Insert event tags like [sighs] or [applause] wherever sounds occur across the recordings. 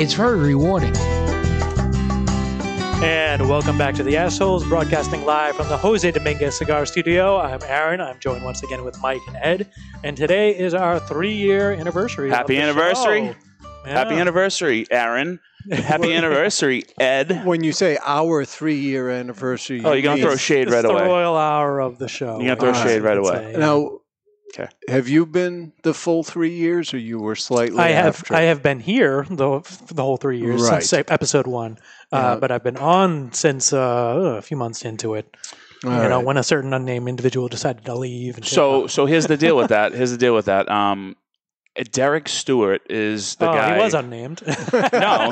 It's very rewarding. And welcome back to the Ashholes, broadcasting live from the Jose Dominguez Cigar Studio. I'm Aaron. I'm joined once again with Mike and Ed. And today is our three year anniversary. of Happy the anniversary. show. Happy anniversary, Aaron. Happy [laughs] anniversary, Ed. When you say our three-year anniversary, Oh, you're gonna throw shade It's right the away. royal hour of the show. You're gonna throw I shade right away. say. Now, Okay. have you been the full three years, or you were slightly I have after? I have been here the the whole three years Right. since episode one, uh, but I've been on since uh, a few months into it. All you know, when a certain unnamed individual decided to leave. And So, so here's the deal with that. Here's the deal with that. Um, Derek Stewart is the oh, guy. he was unnamed. [laughs] no, [laughs]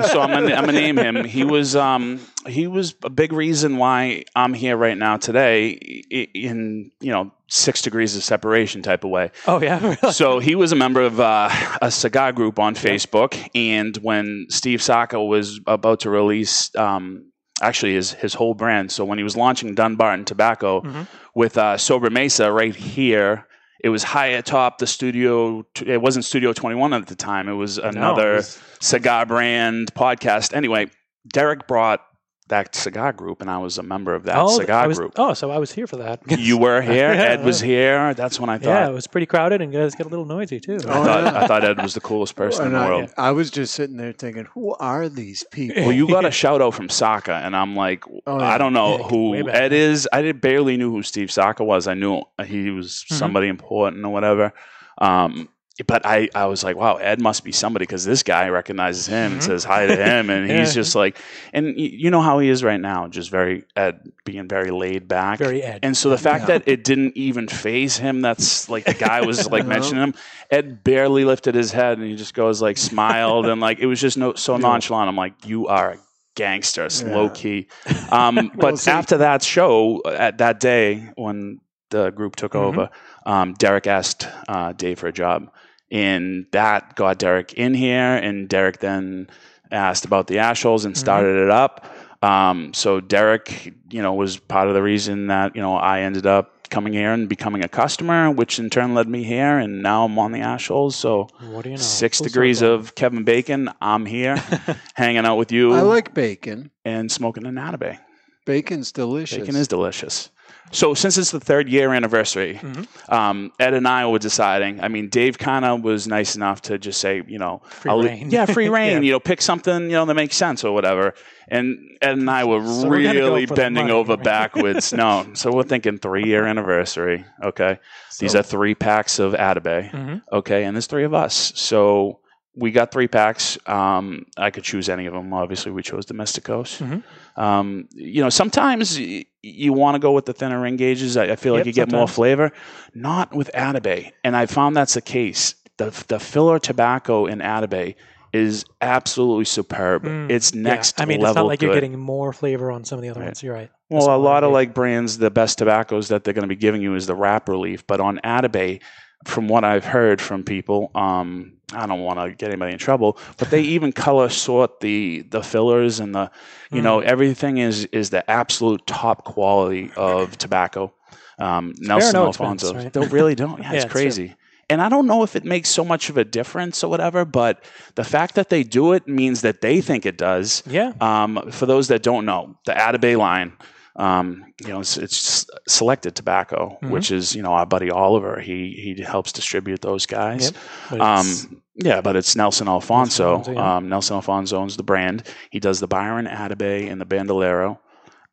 so I'm gonna, I'm gonna name him. He was um he was a big reason why I'm here right now today in you know six degrees of separation type of way. oh yeah, [laughs] really? so he was a member of uh, a cigar group on Facebook, and when Steve Saka was about to release, um, actually his his whole brand. So when he was launching Dunbarton Tobacco Mhm. with uh, Sobremesa right here, it was high atop the studio. It wasn't Studio Twenty One at the time. It was No, another it was- cigar brand podcast. Anyway, Derek brought that cigar group, and I was a member of that oh, cigar I was, group. Oh, so I was here for that. You were [laughs] here. Yeah. Ed was here. That's when I thought. Yeah, it was pretty crowded, and guys get a little noisy too. I Oh, thought, yeah. I thought Ed was the coolest person in the world. I was just sitting there thinking, who are these people? Well, you got a [laughs] shout out from Saka, and I'm like, Oh, I don't know Yeah, who. Ed is. I did barely knew who Steve Saka was. I knew he was Mhm. somebody important or whatever. Um, but I, I was like, wow, Ed must be somebody because this guy recognizes him and Mhm. says hi to him, and [laughs] Yeah. he's just like, and y- you know how he is right now, just very Ed being very laid back. Very Ed. And so the fact Yeah. that it didn't even phase him, that's like the guy was like [laughs] mentioning him. Ed barely lifted his head and he just goes like smiled and like it was just no so [laughs] nonchalant. I'm like, you are a gangster, Yeah. low key. Um, but see- after that show, at that day when the group took Mhm. over, um, Derek asked uh, Dave for a job, and that got Derek in here. And Derek then asked about the Ashholes and Mhm. started it up. Um, so Derek, you know, was part of the reason that you know I ended up coming here and becoming a customer, which in turn led me here, and now I'm on the Ashholes. So what do you know? six Full degrees circle. of Kevin Bacon. I'm here, [laughs] hanging out with you I like bacon. and smoking an Atabey. Bacon's delicious. Bacon is delicious. So since it's the third year anniversary, Mhm. um, Ed and I were deciding. I mean, Dave kind of was nice enough to just say, you know, Free reign. yeah, free [laughs] reign. Yeah. You know, pick something you know that makes sense or whatever. And Ed and I were So we're go really bending money. over [laughs] backwards. no, so we're thinking three year anniversary. Okay, these are three packs of Atabey. Mhm. Okay, and there's three of us. So we got three packs. Um, I could choose any of them. Obviously, we chose the Misticos. Mhm. Um, you know, sometimes y- you want to go with the thinner ring gauges. I, I feel like Yep, you get more flavor. Not with Atabey, and I found that's the case. The the filler tobacco in Atabey is absolutely superb. Mm, it's yeah. next I mean, it's not like good. you're getting more flavor on some of the other Right. ones. You're right. Well, That's a lot of like brands, the best tobaccos that they're going to be giving you is the wrap relief. But on Atabey, from what I've heard from people, um, I don't want to get anybody in trouble, but they even color sort the the fillers and the, you know, Mm. everything is is the absolute top quality of tobacco. Um, Nelson no Alfonso, right? they really don't. Yeah, [laughs] Yeah, it's it's crazy. And I don't know if it makes so much of a difference or whatever, but the fact that they do it means that they think it does. Yeah. Um, for those that don't know, the Atabey line, um, you know, it's, it's selected tobacco, Mhm. which is you know our buddy Oliver. He he helps distribute those guys. Yep. Um, yeah, but it's Nelson Alfonso. Alfonso, yeah. um, Nelson Alfonso owns the brand. He does the Byron Atabey and the Bandolero.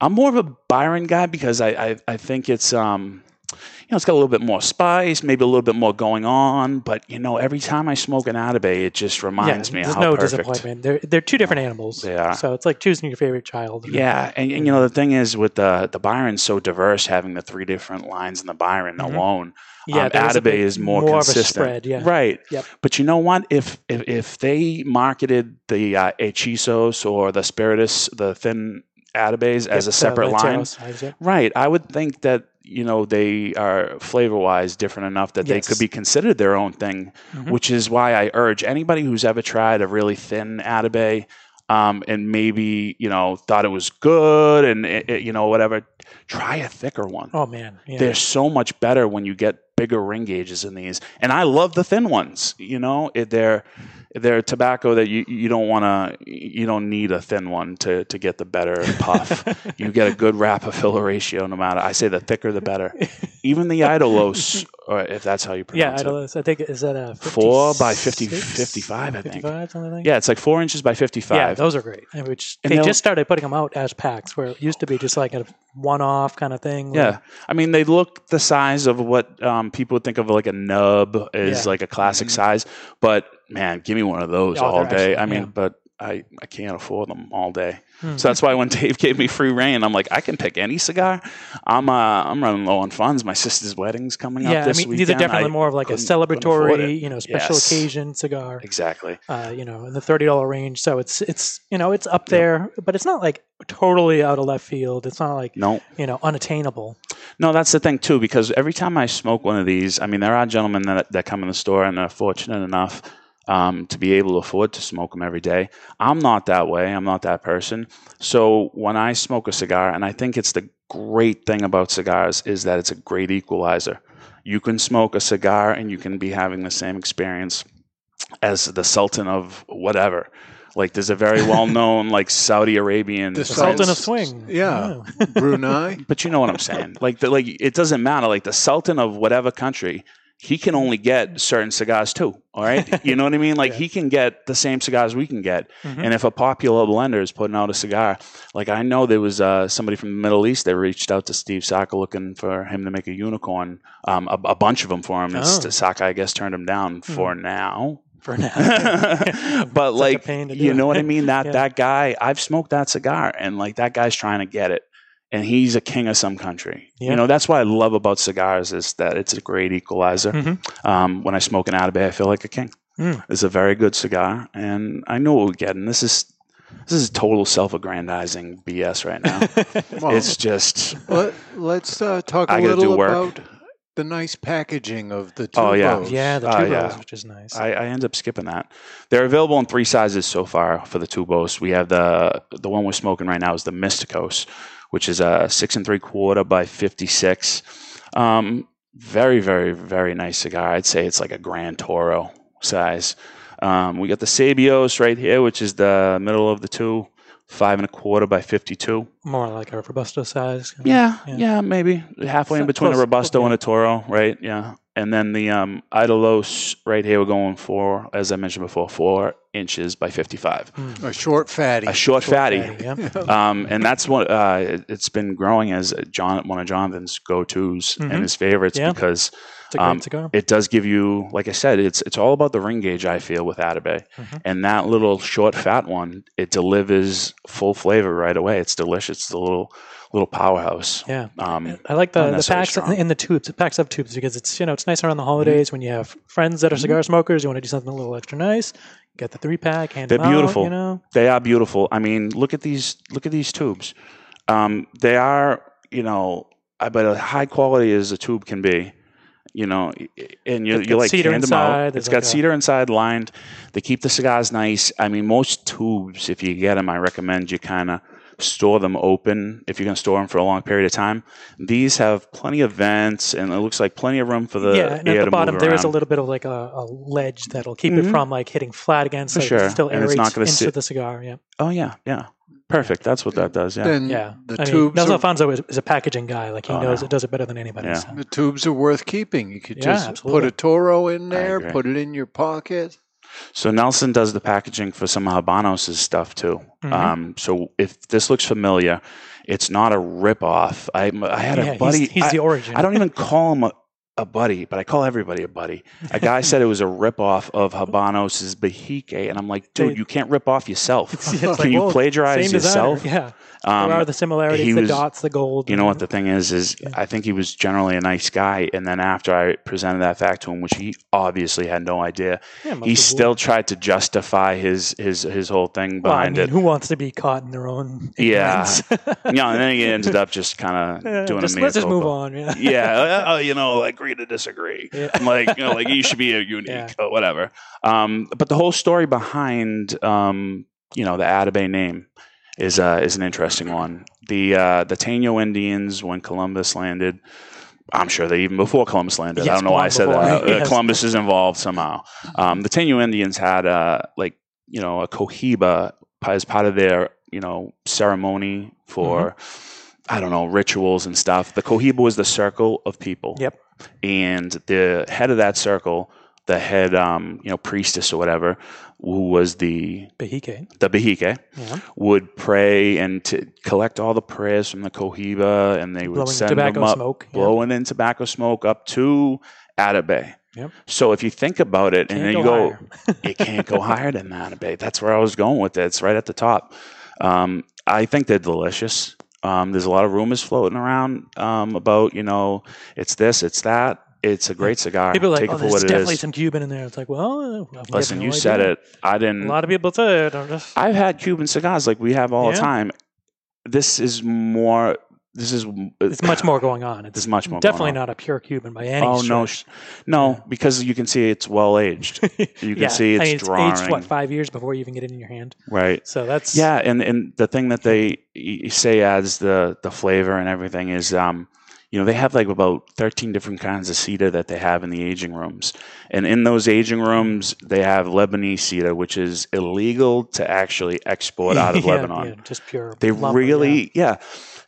I'm more of a Byron guy because I I, I think it's um, know, it's got a little bit more spice, maybe a little bit more going on. But you know, every time I smoke an Atabey, it just reminds yeah, me there's how no perfect. disappointment. They're they're two different animals. Are. So it's like choosing your favorite child. Yeah, and, and you know the thing is with the the Byron's so diverse, having the three different lines in the Byron Mhm. alone. Yeah, um, there is a Atabey big- is more, more consistent. spread, yeah. Right. Yep. But you know what? If if, if they marketed the uh, Hechizos or the Spiritus, the thin Atabeys as a separate line, Lanceros, I say. right? I would think that you know they are flavor wise different enough that they could be considered their own thing, Mhm. which is why I urge anybody who's ever tried a really thin Atabey. Um, and maybe you know thought it was good, and it, it- you know whatever. Try a thicker one. Oh man, yeah. They're so much better when you get bigger ring gauges in these. And I love the thin ones. You know, It- they're they're tobacco that you you don't want to you don't need a thin one to to get the better puff. [laughs] you get a good wrapper filler ratio no matter. I say the thicker the better. Even the Idolos, [laughs] or if that's how you yeah, pronounce it. Idolus. I think is that a Four by 50 55, I think. 55, something like Yeah, it's like four inches by fifty five. Yeah, those are great. And which And they just started putting them out as packs, where it used to be just like a one-off kind of thing. Yeah, I mean they look the size of what um, people would think of like a nub is Yeah. like a classic Mhm. size, but man, give me one of those Oh, all day. excellent, I mean, yeah. but I I can't afford them all day, Hmm. so that's why when [laughs] Dave gave me free reign, I'm like I can pick any cigar. I'm uh, I'm running low on funds. My sister's wedding's coming yeah. up I this mean, weekend. these are definitely I more of like a couldn't- couldn't afford it. celebratory, you know, special Yes. occasion cigar. Exactly. Uh, you know, in the thirty dollar range. So it's it's you know it's up there, but it's not like totally out of left field. It's not like No, you know unattainable. No, that's the thing too, because every time I smoke one of these, I mean, there are gentlemen that, that come in the store and are fortunate enough um, to be able to afford to smoke them every day. I'm not that way. I'm not that person. So when I smoke a cigar, and I think it's the great thing about cigars is that it's a great equalizer. You can smoke a cigar and you can be having the same experience as the Sultan of whatever. Like there's a very [laughs] well known like Saudi Arabian The The Sultan of Swing. yeah. Brunei. but you know what I'm saying. Like the, like it doesn't matter. Like the Sultan of whatever country, he can only get certain cigars too. All right, [laughs] you know what I mean. Like Yeah. he can get the same cigars we can get. Mhm. And if a popular blender is putting out a cigar, like I know there was uh, somebody from the Middle East that reached out to Steve Saka looking for him to make a unicorn, um, a, a bunch of them for him. And Oh. Saka, I guess, turned him down for now. [laughs] for now. [laughs] but Such a like you know what I mean? That Yeah. that guy, I've smoked that cigar, and like that guy's trying to get it, and he's a king of some country. Yeah. You know, that's what I love about cigars is that it's a great equalizer. Mhm. Um, when I smoke an Atabey, I feel like a king. Mm. It's a very good cigar, and I know what we're getting. This is this is total self-aggrandizing BS right now. [laughs] Well, it's just let, us uh, talk a I gotta do little work. about the nice packaging of the Oh, yeah. tubos. yeah, the tubos, yeah. which is nice. I, I end up skipping that. They're available in three sizes so far for the tubos. We have the the one we're smoking right now is the Misticos, which is a six and three quarter by fifty six. Um, very, very, very nice cigar. I'd say it's like a Grand Toro size. Um, we got the Sabios right here, which is the middle of the two, five and a quarter by fifty two. More like a robusto size. Yeah, Yeah. yeah, maybe halfway in between close- a robusto yeah. and a toro, right? Yeah, and then the um, Idolos right here we're going for, as I mentioned before, four inches by fifty-five, A short fatty. a short, Short fatty. fatty, yeah. [laughs] Um, and that's what uh, it, it's been growing as John, one of Jonathan's go-tos Mhm. and his favorites Yeah. because It's a great um, it does give you, like I said, it's it's all about the ring gauge. I feel with Atabey, Mhm. and that little short fat one, it delivers full flavor right away. It's delicious. It's a little little powerhouse. yeah. Um, I like the, the packs strong. in the tubes, the packs of tubes, because it's you know it's nice around the holidays Mm-hmm. when you have friends that are cigar smokers. You want to do something a little extra nice. Get the three pack, hand They're them out, beautiful. you know, They are beautiful. I mean, look at these. Look at these tubes. Um, they are, you know, about as high quality as a tube can be. You know, and you you like cedar hand them inside, out. got like a- cedar inside lined. They keep the cigars nice. I mean, most tubes, if you get them, I recommend you kind of store them open if you're going to store them for a long period of time. These have plenty of vents, and it looks like plenty of room for the yeah. And air at to the bottom there is a little bit of like a, a ledge that'll keep it Mhm. from like hitting flat against. For so sure. It still And it's aerates not gonna into sit- the cigar. Yeah. Oh yeah, yeah, perfect. That's what that does. Yeah. Then Yeah. the I tubes Nelson are, Alfonso is, is a packaging guy. Like he Oh, knows yeah. it does it better than anybody. Yeah. so. the tubes are worth keeping. You could Yeah, just absolutely. put a Toro in there, put it in your pocket. So Nelson does the packaging for some of Habanos' stuff too. Mhm. Um, so if this looks familiar, it's not a ripoff. I I had Yeah, a he's- buddy. He's, I, the origin. I don't even call him a, a buddy, but I call everybody a buddy. A guy said it was a ripoff of Habanos' Behike, and I'm like, dude, you can't rip off yourself. [laughs] Can like, you plagiarize designer. yourself? Yeah. Um, there are the similarities, he the was- dots, the gold. you know what the thing is is I think he was generally a nice guy, and then after I presented that fact to him, which he obviously had no idea, Yeah, he still tried to justify his his his whole thing Well, I behind mean, it. who wants to be caught in their own Yeah. [laughs] yeah, and then he ended up just kind of [laughs] Yeah, doing just, a let's just move on. Yeah. yeah, uh, uh, you know, agree to disagree. Yeah. [laughs] I'm like, you know, like you should be a [laughs] unique Yeah. or whatever. Um, but the whole story behind, um, you know, the Atabey name is uh, is an interesting one. The uh, the Taino Indians, when Columbus landed, I'm sure they even before Columbus landed. I don't know why I said before, that. Uh, yes. Columbus is involved somehow. Um, the Taino Indians had uh, like you know a cohiba as part of their you know ceremony for Mm-hmm. I don't know rituals and stuff. The cohiba was the circle of people. Yep. And the head of that circle, the head um, you know priestess or whatever, who was the Bahique. the Bahique, Yeah. would pray and to collect all the prayers from the cohiba, and they would Blowing send tobacco them up, smoke. Yeah. blowing in tobacco smoke up to Atabey. Yep. So if you think about it, and Can't then you go go, [laughs] it can't go higher than Atabey. That's where I was going with it. It's right at the top. Um, I think they're delicious. Um, there's a lot of rumors floating around um, about, you know, it's this, it's that. It's a great cigar. People are like, Take oh, it for there's what it definitely is. some Cuban in there. It's like, well, I've Listen, no you idea. said it. I didn't. A lot of people. I'm just, I've had Cuban cigars like we have all the time. This is more. This is. it's much more going on. It's much more. definitely not a pure Cuban by any Oh no, stretch. sh- no, because you can see it's well aged. [laughs] You can yeah. see I it's mean, it's drawing. aged what five years before you even get it in your hand. Right. So that's Yeah, and and the thing that they say adds the the flavor and everything is um you know they have like about 13 different kinds of cedar that they have in the aging rooms and in those aging rooms they have lebanese cedar which is illegal to actually export out of [laughs] Yeah, lebanon yeah, just pure. they lumber, really yeah.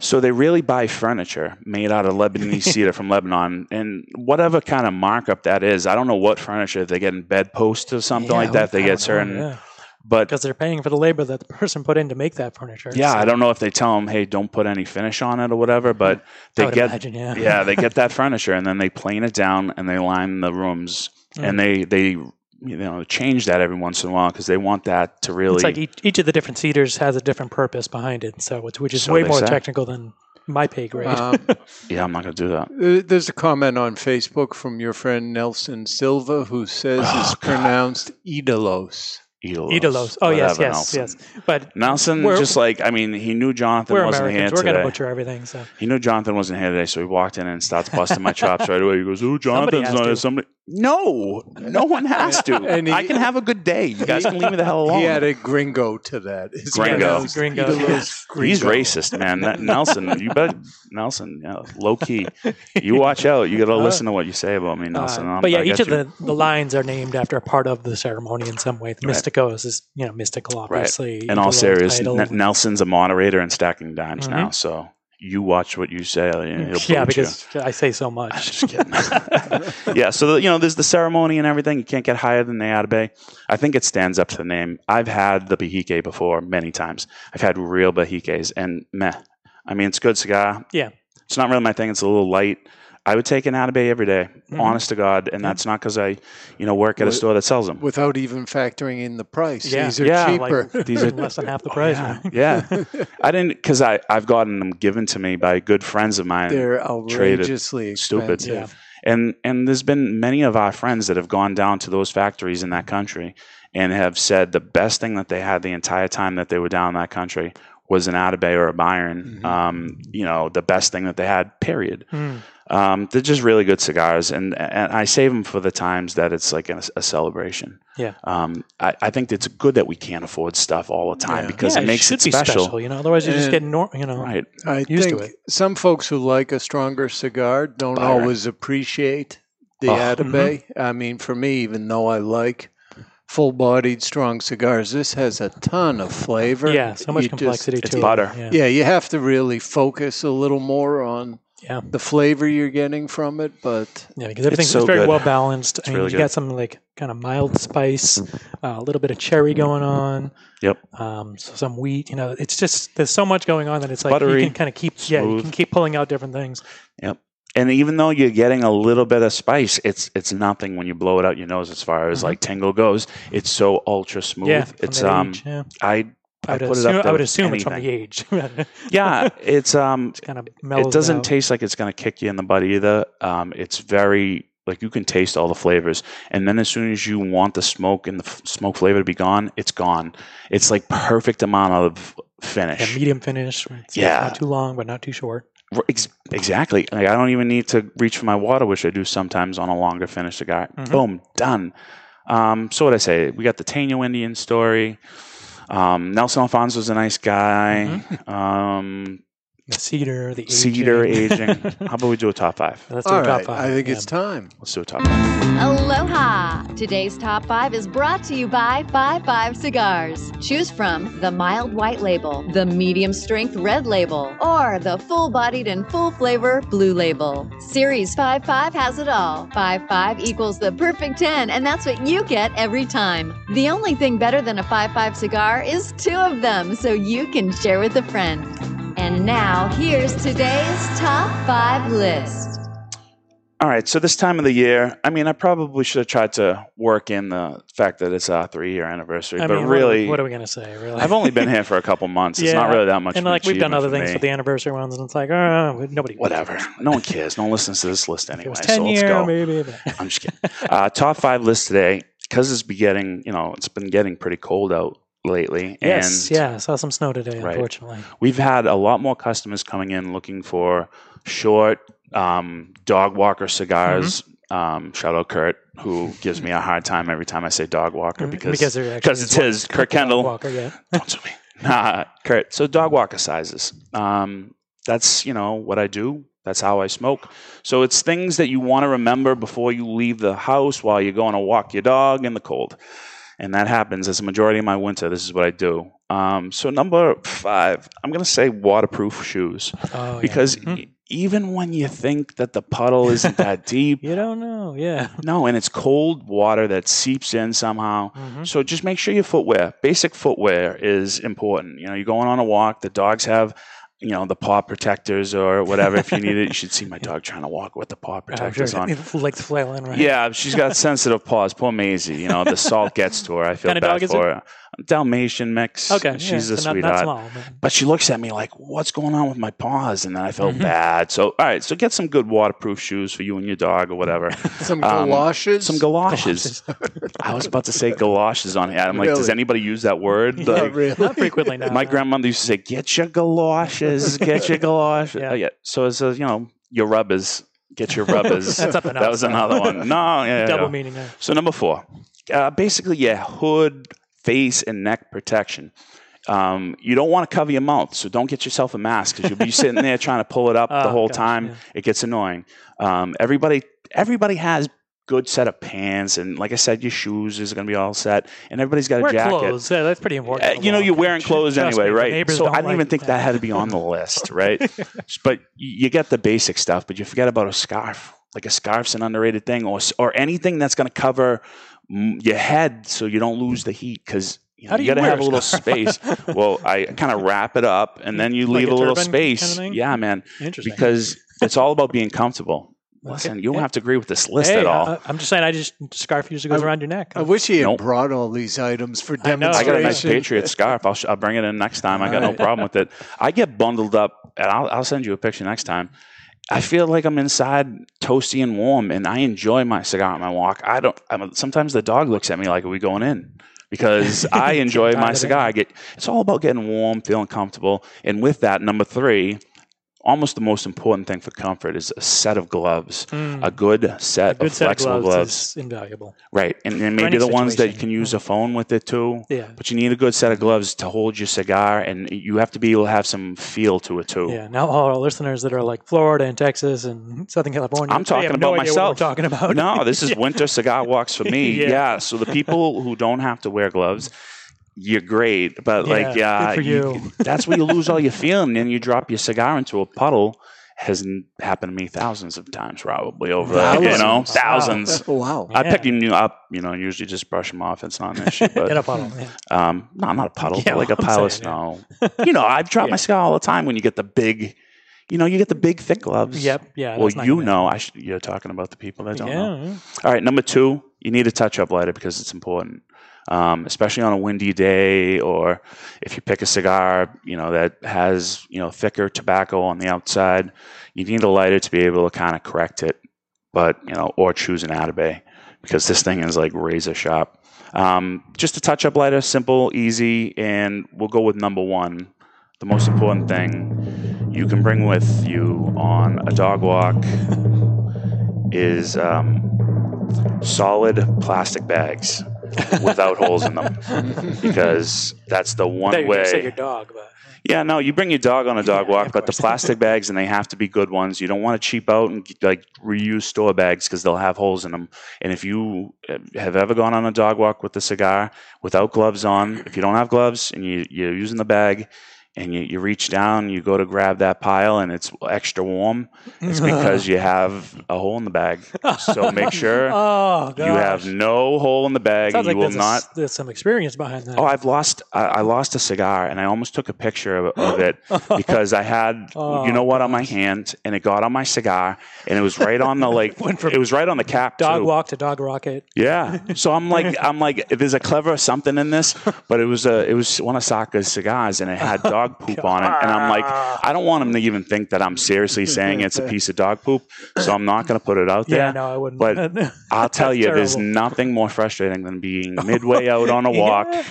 So they really buy furniture made out of lebanese [laughs] cedar from lebanon and whatever kind of markup that is i don't know what furniture if they get in bedposts or something Yeah, like that they get don't know, certain yeah. but because they're paying for the labor that the [laughs] person put in to make that furniture. yeah, so I don't know if they tell them, "Hey, don't put any finish on it" or whatever, but they get imagine, yeah. yeah, they get [laughs] that furniture and then they plane it down and they line the rooms Mm. and they they you know change that every once in a while because they want that to really It's like each, each of the different cedars has a different purpose behind it, so it's, which is So way more say. technical than my pay grade. Um, [laughs] yeah, I'm not gonna do that. Uh, There's a comment on Facebook from your friend Nelson Silva who says Oh, it's God. [sighs] pronounced Idalos. Idolos. Idolos. Oh yes, yes, Nelson. yes. But Nelson, just like I mean, he knew Jonathan we're wasn't Americans. here We're gonna butcher everything. So He knew Jonathan wasn't here today, so he walked in and starts busting my [laughs] chops right away. He goes, "Oh, Jonathan's has not here." Somebody, no, no one has to. [laughs] And he- I can have a good day. You guys can leave me the hell alone. He had a gringo to that. His Gringo. name is Gringo, yes. He's racist, man. That, Nelson, you bet. Nelson, yeah, low key. You watch out. You got to listen to what you say about me, Nelson. Uh, but yeah, each of you. the, the lines are named after a part of the ceremony in some way. The Right. Misticos is you know mystical, obviously. In all Idolo, serious. N- Nelson's a moderator and stacking dimes Mhm. now. So you watch what you say. and He'll yeah, boot you. because I say so I'm much. just kidding. [laughs] yeah, so you know, there's the ceremony and everything. You can't get higher than the Atabey. I think it stands up to the name. I've had the Behike before many times. I've had real Behikes, and meh. I mean, it's good cigar. Yeah. It's not really my thing. It's a little light. I would take an Atabey every day, Mhm. honest to God, and Yeah. that's not because I, you know, work at a Well, store that sells them. Without even factoring in the price. Yeah. These are Yeah, cheaper. Like, [laughs] These are- less than half the price. yeah, right? yeah. [laughs] I didn't because I I've gotten them given to me by good friends of mine. They're traded. outrageously Stupid. expensive. and and there's been many of our friends that have gone down to those factories in that country and have said the best thing that they had the entire time that they were down in that country was an Atabey or a Byron. Mhm. Um, you know, the best thing that they had. Period. Mm. Um, they're just really good cigars, and and I save them for the times that it's like a, a celebration. Yeah. Um, I, I think it's good that we can't afford stuff all the time Yeah. because Yeah, it makes should it be special. You know, otherwise you just And- get nor- you know. Right. I Used to think it. some folks who like a stronger cigar don't Byron. always appreciate the Oh. Atabey. I mean, for me, even though I like full-bodied, strong cigars, this has a ton of flavor. Yeah, so much You just- complexity it's to butter. it. Yeah. yeah, you have to really focus a little more on Yeah. the flavor you're getting from it. But Yeah, because everything's so very good. well balanced. I mean, really you good. got some like kind of mild spice, uh, a little bit of cherry going on. Yep. Um, so some wheat. You know, it's just there's so much going on that it's like you can kind of keep yeah you can keep pulling out different things. Yep and even though you're getting a little bit of spice, it's it's nothing when you blow it out your nose as far as like tingle goes. It's so ultra smooth. Mm-hmm. Yeah, it's um age, yeah. I I I would it assume, I would assume it's from the age. [laughs] yeah, it's [laughs] um kind of it doesn't taste like it's going to kick you in the butt either. Um, it's very like you can taste all the flavors, and then as soon as you want the smoke and the f- smoke flavor to be gone, it's gone. It's like perfect amount of finish. Yeah, medium finish. It's Yeah. not too long, but not too short. Exactly. Like, I don't even need to reach for my water, which I do sometimes on a longer finish cigar. Mhm. Boom, done. Um, so what I say? We got the Taino Indian story. Um, Nelson Alfonso's a nice guy. Mm-hmm. Um, The cedar, the aging. cedar aging. How about we do a top five? [laughs] Let's do All a top right, five. I think yeah. it's time. Let's do a top five. Aloha! Today's top five is brought to you by 55 Cigars. Choose from the mild white label, the medium strength red label, or the full bodied and full flavor blue label. Series 55 has it all. 55 equals the perfect 10, and that's what you get every time. The only thing better than a 55 cigar is two of them, so you can share with a friend. And now, here's today's top five list. All right. So this time of the year, I mean, I probably should have tried to work in the fact that it's our three-year anniversary, I but mean, really, what are we going to say? Really? I've only been here for a [laughs] couple months. It's not really that much. and like we've done other things me. for the anniversary ones, and it's like, oh, nobody. Whatever. No one cares. No one listens to this list anyway. it was so ten let's year, go. maybe. But I'm just kidding. Uh, top five list today because it's been getting, you know, it's been getting pretty cold out lately, yes, and yeah, I saw some snow today. Right. Unfortunately, we've had a lot more customers coming in looking for short um, dog walker cigars. Mm-hmm. Um, shout out Kurt, who gives me a hard time every time I say dog walker because, because because it's his Kurt Kendall. Walker, yeah. [laughs] Don't sue me. Nah, Kurt. So dog walker sizes. Um, that's you know what I do. That's how I smoke. So it's things that you want to remember before you leave the house while you're going to walk your dog in the cold. And that happens as a majority of my winter. This is what I do. Um, so number five, I'm going to say waterproof shoes Oh, yeah. because Mhm. e- even when you think that the puddle isn't that [laughs] deep, you don't know. Yeah. no, and it's cold water that seeps in somehow. Mhm. So just make sure your footwear, basic footwear, is important. You know, you're going on a walk. The dogs have, you know, the paw protectors or whatever. if you need it, you [laughs] should see my dog trying to walk with the paw oh, I'm protectors sure on. [laughs] it like flailing, right? Yeah, she's got sensitive paws. Poor Maisie. You know, the salt gets to her. I feel Kinda bad dog is for her. Dalmatian mix. Okay. she's yeah, a so not, sweetheart. not small. but- But she looks at me like, "What's going on with my paws?" And then I felt Mhm. bad. So, all right, so get some good waterproof shoes for you and your dog or whatever. [laughs] Some Um, galoshes. Some [laughs] galoshes. I was about to say galoshes on here. I'm like, does anybody use that word? Yeah, Like, really? Not frequently now. [laughs] my no. grandmother used to say, "Get your galoshes, get your galoshes." Yeah. Oh, yeah. So it's a, you know your rubbers, get your rubbers. That's something that else. was another one. No, yeah, yeah, Double yeah. meaning there. So number four, uh, basically, yeah, hood, face, and neck protection. Um, you don't want to cover your mouth, so don't get yourself a mask because you'll be [laughs] sitting there trying to pull it up the Oh, whole gosh, time. yeah. It gets annoying. Um, everybody, everybody has good set of pants, and like I said, your shoes is going to be all set, and everybody's got a jacket. clothes. Yeah, that's pretty important. Uh, you know, you're wearing clothes anyway, right? So I didn't even like think that had to be on the [laughs] list, right? but you get the basic stuff, but you forget about a scarf. Like a scarf's an underrated thing, or or anything that's going to cover mm, your head so you don't lose the heat because you, know, you you got to have a a little space. [laughs] well, I kind of wrap it up and then you Like leave a a little turban kinda space. yeah, man, Interesting. because it's all about being comfortable. [laughs] Listen, you don't have to agree with this list hey, at all. I, am just saying. I just scarf usually goes I- around your neck. I wish he had Nope. brought all these items for I. I got a nice Patriot scarf. I'll, sh- I'll bring it in next time. I got no Alright. problem with it. I get bundled up, and I'll, I'll send you a picture next time. I feel like I'm inside, toasty and warm, and I enjoy my cigar on my walk. I don't. I'm, sometimes the dog looks at me like, "Are we going in?" Because [laughs] I enjoy my cigar. I get. It's all about getting warm, feeling comfortable, and with that, number three, almost the most important thing for comfort is a set of gloves. Mm. A good set a good of set of flexible gloves, gloves. is invaluable. Right, and, and maybe the ones that you can use a phone with it too. Yeah. But you need a good set of gloves to hold your cigar, and you have to be able to have some feel to it too. Yeah. Now, all our listeners that are like Florida and Texas and Southern California, I'm talking no about what myself. talking about. No, this is [laughs] winter cigar walks for me. [laughs] Yeah. yeah. So the people who don't have to wear gloves, you're great. But like, Yeah, yeah, good for you. [laughs] that's where you lose all your feeling, and you drop your cigar into a puddle. Has n- happened to me thousands of times, probably over you know Thousands? thousands. [laughs] wow. I Yeah. pick you up, you know, usually just brush them off. It's not an issue, in but a puddle. Yeah. um, no, not a puddle, Yeah, but like a well, [laughs] I'm pile of saying, snow. you know, I've dropped Yeah. my cigar all the time when you get the big, you know, you get the big thick gloves. Yep. Yeah. Well, you know, I sh- you're talking about the people that don't. Yeah. yeah. All right, number two, you need a touch-up lighter because it's important, um, especially on a windy day, or if you pick a cigar, you know that has you know thicker tobacco on the outside. You need a lighter to be able to kind of correct it, but you know, or choose an Atabey because this thing is like razor sharp. Um, just a touch-up lighter, simple, easy, and we'll go with number one. The most important thing you can bring with you on a dog walk is um, solid plastic bags without holes in them because that's the one you were say way. your dog, but Yeah, no, you bring your dog on a dog Yeah, walk, but the plastic bags and they have to be good ones. You don't want to cheap out and like reuse store bags because they'll have holes in them. And if you uh, have ever gone on a dog walk with a cigar without gloves on, if you don't have gloves and you, you're using the bag and you, you reach down, you go to grab that pile and it's extra warm, it's because [laughs] you have a hole in the bag. So make [laughs] sure oh, you have no hole in the bag. Sounds and like you will there's, not s- there's some experience behind that. Oh, I've lost. I, I lost a cigar, and I almost took a picture of, of it [laughs] because I had, Oh, you know what, on my hand, and it got on my cigar, and it was right on the like, Went from it was right on the cap. dog too. walk to dog rocket. Yeah. So I'm like, I'm like, there's a clever something in this, but it was a, it was one of Saka's cigars, and it had dog poop on it, and I'm like, I don't want him to even think that I'm seriously [laughs] saying it's a piece of dog poop, so I'm not going to put it out there. Yeah, no, I wouldn't. But [laughs] I'll tell you, there's nothing more frustrating than being [laughs] midway out on a walk Yeah.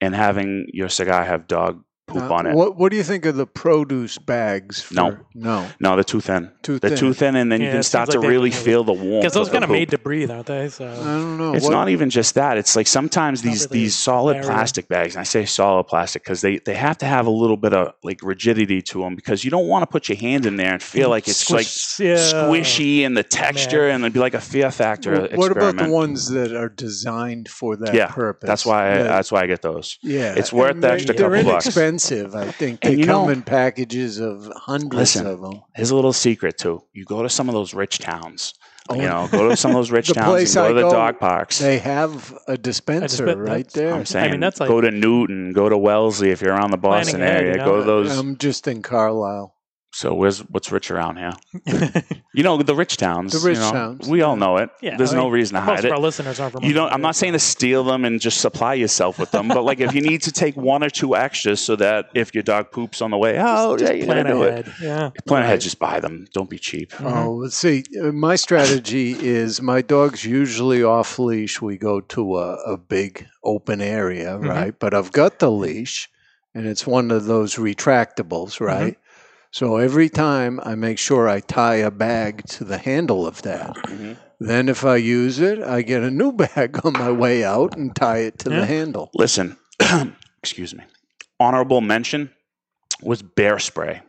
and having your cigar have dog poop Now, on it. What What do you think of the produce bags? For, No. no, No, they're too thin. too They're thin. too thin, and then Yeah, you can start like to they really wouldn't feel the warmth. Because those of kind of made to breathe, aren't they? So I don't know. It's What- not even just that. It's like sometimes these really these solid barrier. plastic bags, and I say solid plastic because they, they have to have a little bit of like rigidity to them because you don't want to put your hand in there and feel like it's like yeah. squishy and the texture and it'd be like a fear factor What- What about the ones that are designed for that Yeah, purpose? That's why I, that's why I get those. yeah, it's worth the extra They're couple bucks. Inexpensive. I think And they you come know- in packages of hundreds Listen, of them. Here's a little secret too. You go to some of those rich towns. Oh, you know, go to some of those [laughs] rich towns and place go I to the go, dog parks. They have a dispenser dispen- right there. I'm saying, I mean, that's like- go to Newton, go to Wellesley if you're around the Planning Boston ahead, area. you know? Go to those. I'm just in Carlisle. So where's what's rich around here? [laughs] You know, the rich towns. The rich you know, towns, We all know it. yeah, There's I no reason to most hide of it. our listeners aren't from. You don't. I'm not saying to steal them and just supply yourself with them, but like if you need to take one or two extras so that if your dog poops on the way out, yeah, so you plan gotta it. ahead. Yeah. Plan ahead. Just buy them. Don't be cheap. Oh, let's see. Uh, My strategy is my dog's usually off leash. We go to a, a big open area, Mhm. right? But I've got the leash, and it's one of those retractables, right? So every time I make sure I tie a bag to the handle of that. Mhm. Then if I use it, I get a new [laughs] bag on my way out and tie it to Yeah. the handle. Listen, [clears throat] excuse me. Honorable mention was bear spray.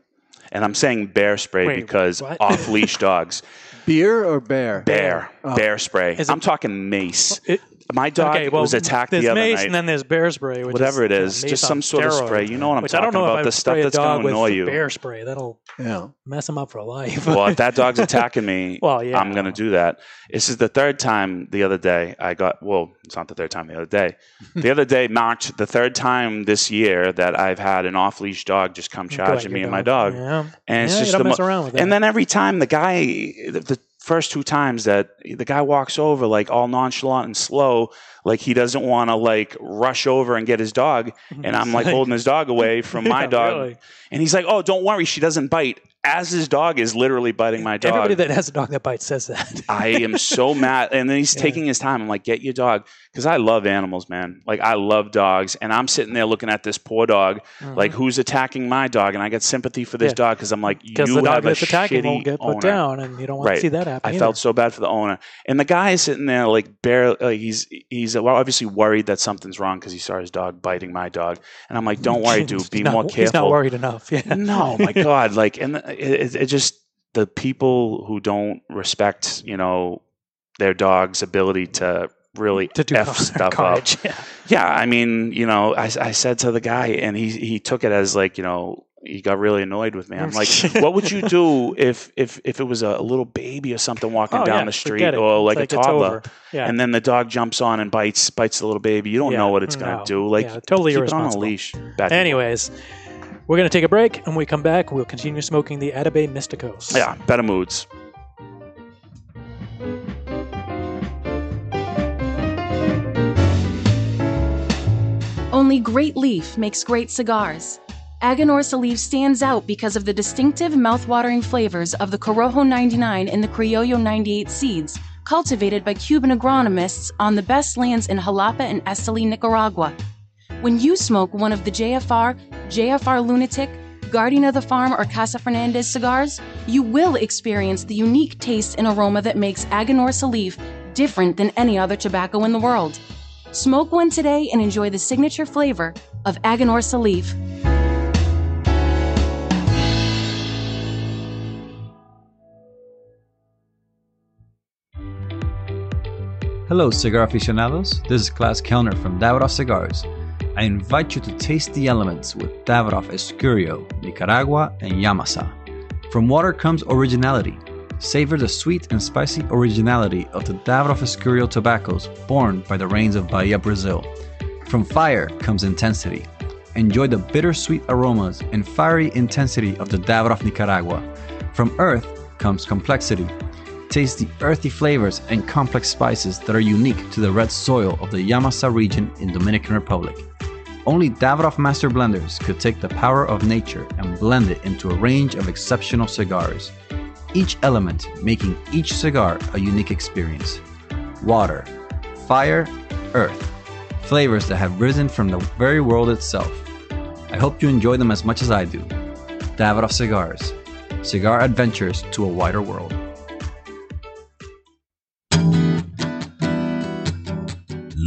And I'm saying bear spray Wait, because off leash [laughs] dogs. Beer or bear? Bear. Oh. Bear spray. Is it- I'm talking mace. It- My dog okay, well, was attacked there's the other mace night. and then there's bear spray, which Whatever is, it yeah, just some sort of spray. You know what I'm which I don't know about. if The I stuff spray a that's going dog to with annoy you. Bear spray that'll Yeah. mess him up for life. well, if that dog's [laughs] attacking me, Well, yeah. I'm going to do that. This is the third time the other day I got, well, it's not the third time the other day. [laughs] The other day marked the third time this year that I've had an off leash dog just come charging your me and my dog. Yeah. And it's just you don't the mess mo- around with that. And then every time the guy, the, the first two times that the guy walks over like all nonchalant and slow, like he doesn't want to like rush over and get his dog. [laughs] And I'm like holding his dog away [laughs] from my Yeah, dog. really. And he's like, oh, don't worry, she doesn't bite. As his dog is literally biting my dog. Everybody that has a dog that bites says that. [laughs] I am so mad. And then he's Yeah. taking his time. I'm like, get your dog. Because I love animals, man. Like, I love dogs. And I'm sitting there looking at this poor dog, like, who's attacking my dog? And I get sympathy for this Mm-hmm. Yeah. dog because I'm like, you the dog that's attacking won't get put owner. down, and you don't want Right. to see that happen. I either. felt so bad for the owner. And the guy is sitting there, like, barely, like, he's, he's well, obviously worried that something's wrong because he saw his dog biting my dog. And I'm like, don't worry, [laughs] dude. Be He's more careful He's not worried enough. [laughs] Yeah. no, my God, like, and it, it, it just the people who don't respect, you know, their dog's ability to really to do f stuff carnage. up. Yeah. Yeah, I mean, you know, I, I said to the guy, and he he took it as like, you know, he got really annoyed with me. I'm like, [laughs] what would you do if if if it was a, little baby or something walking Oh, down yeah, the street, or It's like, a toddler? Yeah. And then the dog jumps on and bites bites the little baby. You don't Yeah, know what it's gonna do. Like totally keep it on a leash. Anyways, We're going to take a break, and when we come back, we'll continue smoking the Atabey Misticos. Yeah, better moods. Only Great Leaf makes great cigars. Aganorsa Salif stands out because of the distinctive mouth-watering flavors of the Corojo 99 and the Criollo 98 seeds, cultivated by Cuban agronomists on the best lands in Jalapa and Esteli, Nicaragua. When you smoke one of the JFR, JFR Lunatic, Guardian of the Farm, or Casa Fernandez cigars, you will experience the unique taste and aroma that makes Aganorsa Salif different than any other tobacco in the world. Smoke one today and enjoy the signature flavor of Aganorsa Salif. Hello, cigar aficionados. This is Klaus Kellner from Davidoff Cigars. I invite you to taste the elements with Davidoff Escurio, Nicaragua, and Yamasa. From water comes originality. Savor the sweet and spicy originality of the Davidoff Escurio tobaccos born by the rains of Bahia, Brazil. From fire comes intensity. Enjoy the bittersweet aromas and fiery intensity of the Davidoff Nicaragua. From earth comes complexity. Taste the earthy flavors and complex spices that are unique to the red soil of the Yamasa region in Dominican Republic. Only Davidoff Master Blenders could take the power of nature and blend it into a range of exceptional cigars. Each element making each cigar a unique experience. Water, fire, earth. Flavors that have risen from the very world itself. I hope you enjoy them as much as I do. Davidoff Cigars. Cigar adventures to a wider world.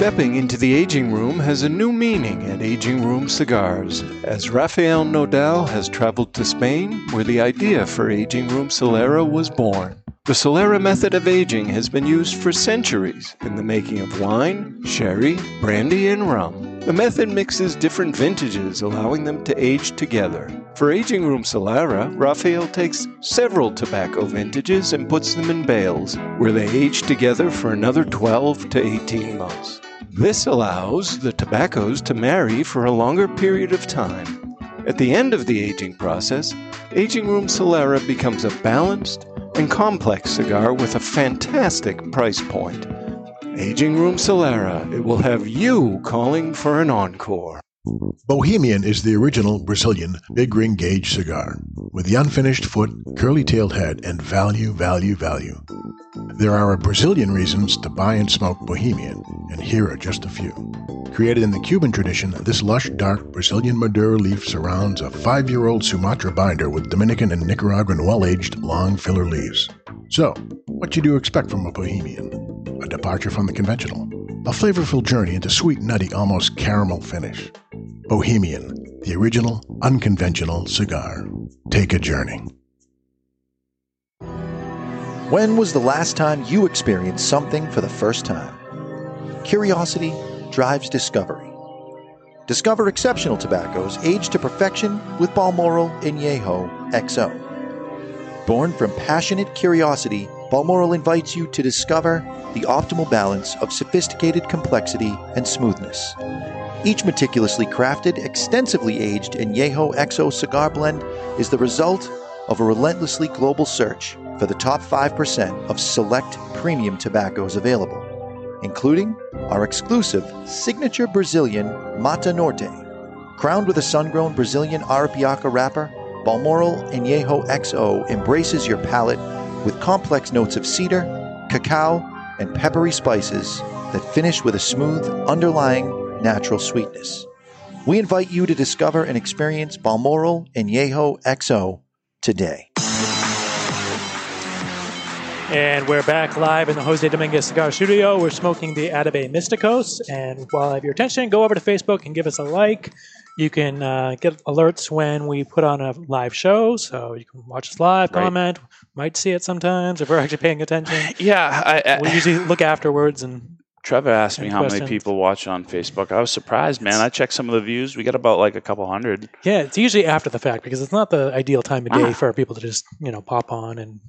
Stepping into the aging room has a new meaning at Aging Room Cigars, as Rafael Nodal has traveled to Spain, where the idea for Aging Room Solera was born. The Solera method of aging has been used for centuries in the making of wine, sherry, brandy, and rum. The method mixes different vintages, allowing them to age together. For Aging Room Solera, Rafael takes several tobacco vintages and puts them in bales, where they age together for another 12 to 18 months. This allows the tobaccos to marry for a longer period of time. At the end of the aging process, Aging Room Solera becomes a balanced and complex cigar with a fantastic price point. Aging Room Solera, it will have you calling for an encore. Bohemian is the original Brazilian big ring gauge cigar, with the unfinished foot, curly tailed head, and value, value, value. There are a Brazilian reasons to buy and smoke Bohemian, and here are just a few. Created in the Cuban tradition, this lush, dark Brazilian Maduro leaf surrounds a five year old Sumatra binder with Dominican and Nicaraguan well aged long filler leaves. So, what do you expect from a Bohemian? A departure from the conventional, a flavorful journey into sweet, nutty, almost caramel finish. Bohemian, the original, unconventional cigar. Take a journey. When was the last time you experienced something for the first time? Curiosity drives discovery. Discover exceptional tobaccos aged to perfection with Balmoral Añejo XO. Born from passionate curiosity, Balmoral invites you to discover the optimal balance of sophisticated complexity and smoothness. Each meticulously crafted, extensively aged Añejo XO cigar blend is the result of a relentlessly global search for the top 5% of select premium tobaccos available, including our exclusive signature Brazilian Mata Norte. Crowned with a sun grown Brazilian Arapiraca wrapper, Balmoral Añejo XO embraces your palate with complex notes of cedar, cacao, and peppery spices that finish with a smooth, underlying natural sweetness. We invite you to discover and experience Balmoral Añejo XO today. And we're back live in the Jose Dominguez Cigar Studio. We're smoking the Atabey Misticos. And while I have your attention, go over to Facebook and give us a like. You can uh, get alerts when we put on a live show, so you can watch us live, Right. comment. Might see it sometimes if we're actually paying attention. [laughs] Yeah, I, I, we usually look afterwards and Trevor asked me how questions? many people watch on Facebook. I was surprised, man. I checked some of the views. We got about like a couple hundred. yeah, it's usually after the fact because it's not the ideal time of day Ah. for people to just you know pop on and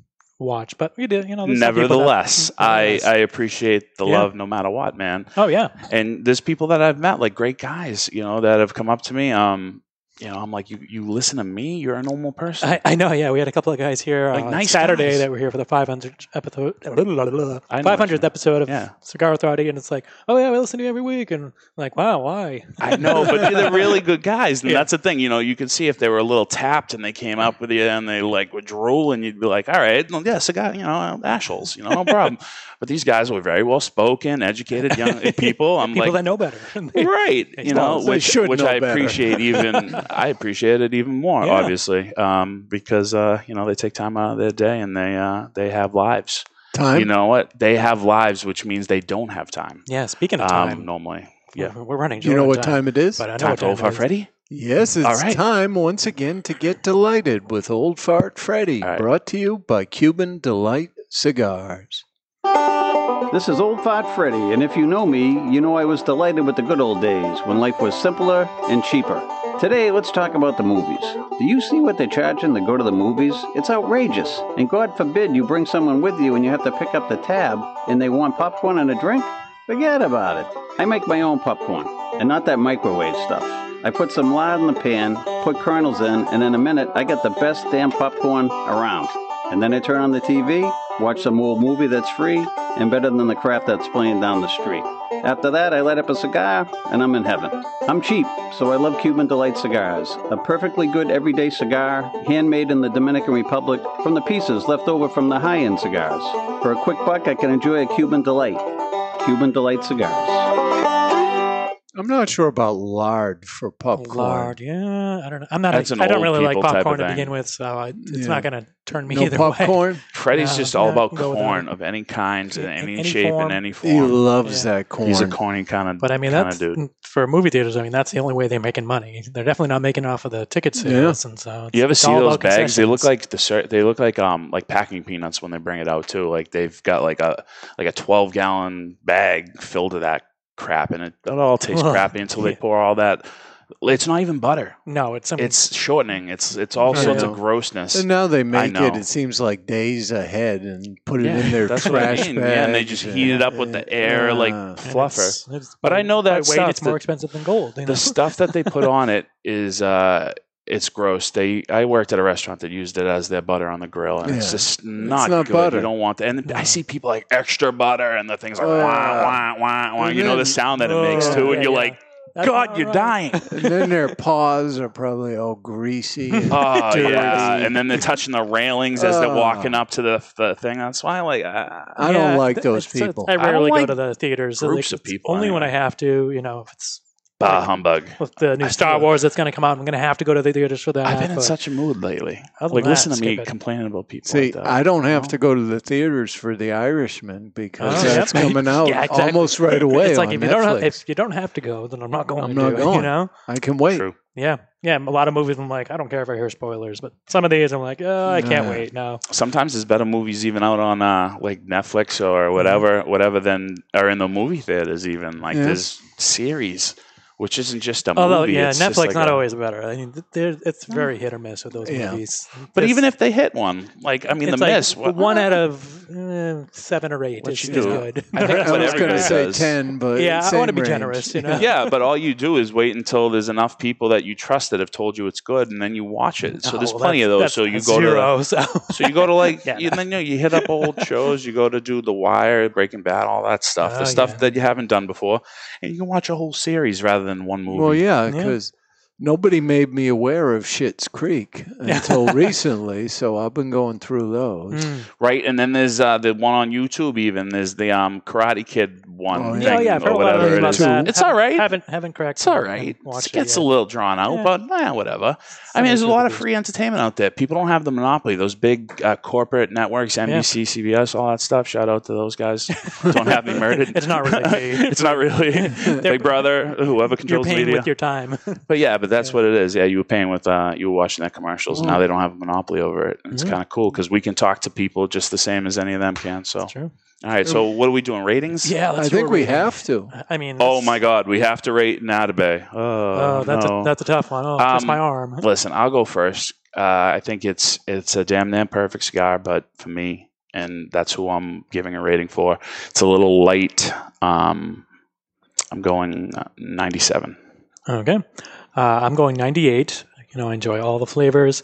watch. But we do, you know. there's some people that- Nevertheless, I, I appreciate the Yeah. love no matter what, man. oh yeah, And there's people that I've met, like great guys, you know, that have come up to me. Um, you know, I'm like, you, you listen to me? You're a normal person. I, I know. Yeah, we had a couple of guys here Like uh, nice Saturday guys. that were here for the 500th episode, [laughs] I know what you 500th episode of Yeah. Cigar Authority, and it's like, oh yeah, we listen to you every week, and I'm like, wow, why? I know, but they're really [laughs] good guys, and Yeah. that's the thing. You know, you can see if they were a little tapped and they came up with you and they like would drool, and you'd be like, "All right, well, I got you know ashholes, you know, no problem." [laughs] but these guys were very well spoken, educated young [laughs] people. I'm People like, that know better. [laughs] right, [laughs] you know, Well, which should which know I better. appreciate even. I appreciate it even more, Yeah. obviously, um, because uh, you know they take time out of their day and they uh, they have lives. Time. You know what? They have lives, which means they don't have time. yeah, speaking of time, Um, normally, yeah. we're, we're running. You know what on time it is? But I know Time what to time Old Fart. Freddy. Yes, it's All right. time once again to get delighted with Old Fart Freddy, All right. brought to you by Cuban Delight Cigars. This is Old Fart Freddy, and if you know me, you know I was delighted with the good old days when life was simpler and cheaper. Today, let's talk about the movies. Do you see what they're charging to go to the movies? It's outrageous. And God forbid you bring someone with you and you have to pick up the tab and they want popcorn and a drink? Forget about it. I make my own popcorn, and not that microwave stuff. I put some lard in the pan, put kernels in, and in a minute I got the best damn popcorn around. And then I turn on the TV, watch some old movie that's free and better than the crap that's playing down the street. After that, I light up a cigar and I'm in heaven. I'm cheap, so I love Cuban Delight cigars. A perfectly good everyday cigar, handmade in the Dominican Republic from the pieces left over from the high end cigars. For a quick buck, I can enjoy a Cuban Delight. Cuban Delight cigars. I'm not sure about lard for popcorn. Lard, yeah, I don't know. I'm not. That's A, an I don't old really like people type of popcorn to thing. begin with, so I, it's Yeah. not going to turn me No either way. popcorn. [laughs] Freddy's No, just all yeah, about go with corn of any kind, in any, any shape, form. in any form. He form. loves Yeah. that corn. He's a corny kind of, But I mean, kind that's dude. for movie theaters. I mean, that's the only way they're making money. They're definitely not making off of the ticket sales, and so it's, You ever it's see all those about bags? They look concessions. like the cer- they look like um like packing peanuts when they bring it out too. Like they've got like a like a twelve gallon bag filled with that crap, and it, it all tastes Ugh. crappy until they Yeah. pour all that. It's not even butter. no, it's some, It's shortening. It's it's all I sorts know. of grossness. and now they make it, it seems like days ahead and put it Yeah, in their that's what I trash mean. bag. Yeah, and they just heat it up with the air like Yeah. and fluffer. it's- it's- But I know that weight, stuff it's more that- expensive than gold. You know? the stuff that they put on it is uh it's gross. They I worked at a restaurant that used it as their butter on the grill, and it's just not, not good. butter. You don't want that. And I see people like extra butter, and the things like Uh, wah wah wah wah. and You know the sound that it makes Oh, too, and you're yeah. like, That's God, you're right. dying. and then their paws are probably all greasy. And [laughs] Oh dirty. yeah, and then they're touching the railings as they're Oh. walking up to the, the thing. That's why I like. Uh, I don't like those people. I don't rarely like go to the theaters. groups like, of people, Only when I have to. You know, if it's bah humbug. with the new I Star feel- Wars that's going to come out, I'm going to have to go to the theaters for that. I've been in but such a mood lately. Other Like, than listen that, to me it. complaining about people. See, like that. I don't have know? to go to the theaters for The Irishman because Oh, that's yep. coming out [laughs] Yeah, exactly. almost right away It's like on if you don't have, Netflix. if you don't have to go, then I'm not going. I'm to not do It, going. you know? I can wait. True. Yeah, yeah. A lot of movies, I'm like, I don't care if I hear spoilers, but some of these, I'm like, oh, I can't Nah. wait. No, sometimes there's better movies even out on uh, like Netflix or whatever, whatever than are in the movie theaters. Even like Yeah. there's series, which isn't just a although movie. yeah, it's Netflix like not a- always better. I mean, it's very hit or miss with those Yeah. movies. But It's- even if they hit one, like I mean, the like miss. what- one out of uh, seven or eight What is, you is good. I think [laughs] I was going to say does. 10, but Yeah, I wanna be range. generous, you know? [laughs] yeah, but all you do is wait until there's enough people that you trust that have told you it's good, and then you watch it. So Oh, there's well, plenty of those. So you go to zero, the, so. [laughs] so you go to like Yeah, you, no. then you, know, you hit up old shows. You go to do The Wire, Breaking Bad, all that stuff. Oh, the stuff yeah. that you haven't done before, and you can watch a whole series rather than one movie. Well, yeah, Yeah. because nobody made me aware of Schitt's Creek [laughs] until recently, so I've been going through those. Mm. Right, and then there's uh, the one on YouTube. Even there's the um, Karate Kid one Oh, thing Yeah, yeah, or a lot whatever things it about that. It's Haven't- all right. Haven't haven't cracked. It's all right. it and right. watched It gets a little drawn out, Yeah. but yeah, whatever. I mean, there's a lot of free entertainment out there. People don't have the monopoly. Those big uh, corporate networks, NBC, CBS, all that stuff. Shout out to those guys. [laughs] don't have me murdered. It's not really me. [laughs] it's not really Big Brother, whoever controls You're paying media. with your time. But yeah, but that's what it is. Yeah, you were paying with uh, you were watching that commercials. and Now they don't have a monopoly over it. And It's Mhm. kind of cool because we can talk to people just the same as any of them can. So, true. all right. So, what are we doing? Ratings? Yeah, let's I do think a we have to. I mean, Oh my God, we have to rate an Atabey. Oh, Oh, that's no. a that's a tough one. Oh, just Um, my arm. Listen, I'll go first. Uh, I think it's it's a damn near perfect cigar, but for me, and that's who I'm giving a rating for. It's a little light. Um, I'm going uh, 97. Okay. Uh, I'm going 98. You know, I enjoy all the flavors.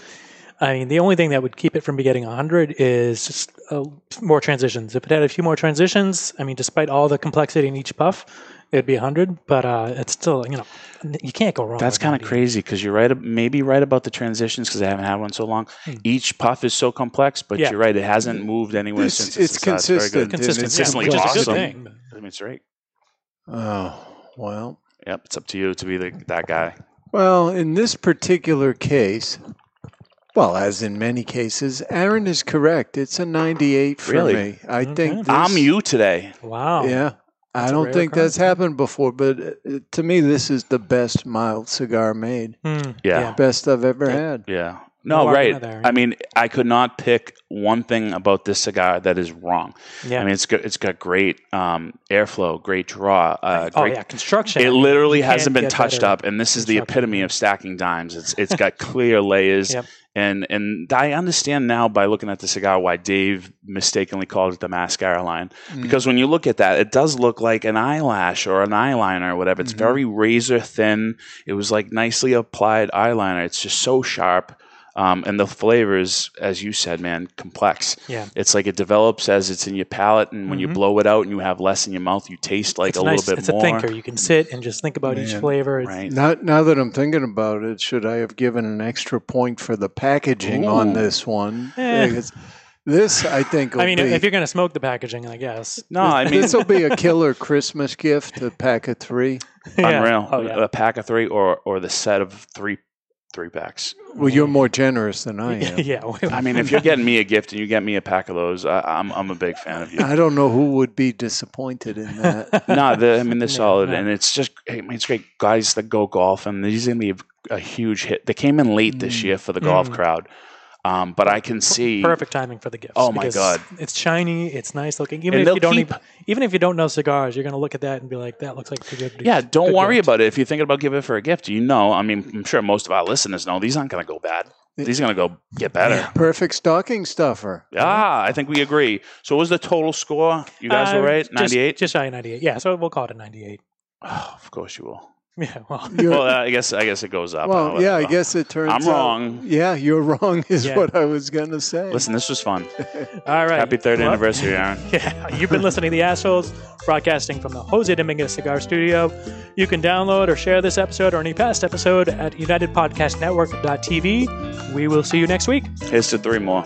I mean, the only thing that would keep it from be getting 100 is just uh, more transitions. If it had a few more transitions, I mean, despite all the complexity in each puff, it'd be 100. But uh, it's still, you know, you can't go wrong. That's kind of crazy because you're right, maybe right about the transitions because I haven't had one so long. Each puff is so complex, but Yeah. you're right, it hasn't moved anywhere It's- since it's started. very consistent, good. Consistent, it's yeah, consistently which is a good awesome. thing. I mean, it's right. Oh, well. Yep, it's up to you to be the, that guy. Well, in this particular case, well, as in many cases, Aaron is correct. It's a 98 for Really? me. I Okay. think this, I'm you today. Wow. Yeah. I That's a don't rare think that's occurrence. happened before, but uh, to me, this is the best mild cigar made. Hmm. Yeah. Best I've ever had. Yeah. No No, right. there, I mean, I could not pick one thing about this cigar that is wrong. Yeah. I mean, it's got it's got great um, airflow, great draw. Uh, oh, great, yeah. Construction. It literally hasn't been touched up, and this is the epitome of stacking dimes. It's it's got [laughs] clear layers, Yep. and and I understand now by looking at the cigar why Dave mistakenly called it the mascara line Mm. because when you look at that, it does look like an eyelash or an eyeliner or whatever. It's Mm-hmm. very razor thin. It was like nicely applied eyeliner. It's just so sharp. Um, and the flavors, as you said, man, complex. Yeah. It's like it develops as it's in your palate, and when you Mhm. blow it out and you have less in your mouth, you taste like It's a nice. little bit it's more. a thinker. You can sit and just think about each flavor. It's, Right. Now, now that I'm thinking about it, should I have given an extra point for the packaging on this one? Eh. This, I think, will I mean, be, if you're going to smoke the packaging, I guess. No, I mean this will be a killer Christmas gift, a pack of three. Yeah. [laughs] unreal. [laughs] Oh, yeah. A pack of three, or or the set of three three packs. Well, you're more generous than I [laughs] am. yeah. I mean, if you're getting me a gift and you get me a pack of those, I, I'm I'm a big fan of you. I don't know who would be disappointed in that. [laughs] no, the, I mean they're solid, no. and it's just I mean, it's great guys that go golf, and these are gonna be a, a huge hit. They came in late this year for the golf Mm. crowd, um, but I can see Perfect timing for the gifts. Oh, my God. It's shiny. It's nice looking. Even And if you don't keep- even, even if you don't know cigars, you're going to look at that and be like, "That looks like a good." Yeah, don't good worry gift. about it. If you're thinking about giving it for a gift, you know, I mean, I'm sure most of our listeners know these aren't going to go bad. These are going to go get better. Perfect stocking stuffer. Ah, I think we agree. So, what was the total score? You guys Uh, were right, just- 98. Just shy of 98. Yeah, so we'll call it a 98. Oh, of course you will. [laughs] Yeah, well, [laughs] Well, I guess I guess it goes up. well, yeah, I guess it turns I'm out- wrong. Yeah, you're wrong, is Yeah. what I was going to say. Listen, this was fun. [laughs] all right. Happy third Well, anniversary, Aaron. Yeah, you've been listening to The Ashholes, broadcasting from the Jose Dominguez Cigar Studio. You can download or share this episode or any past episode at UnitedPodcastNetwork.tv. We will see you next week. Here's to three more.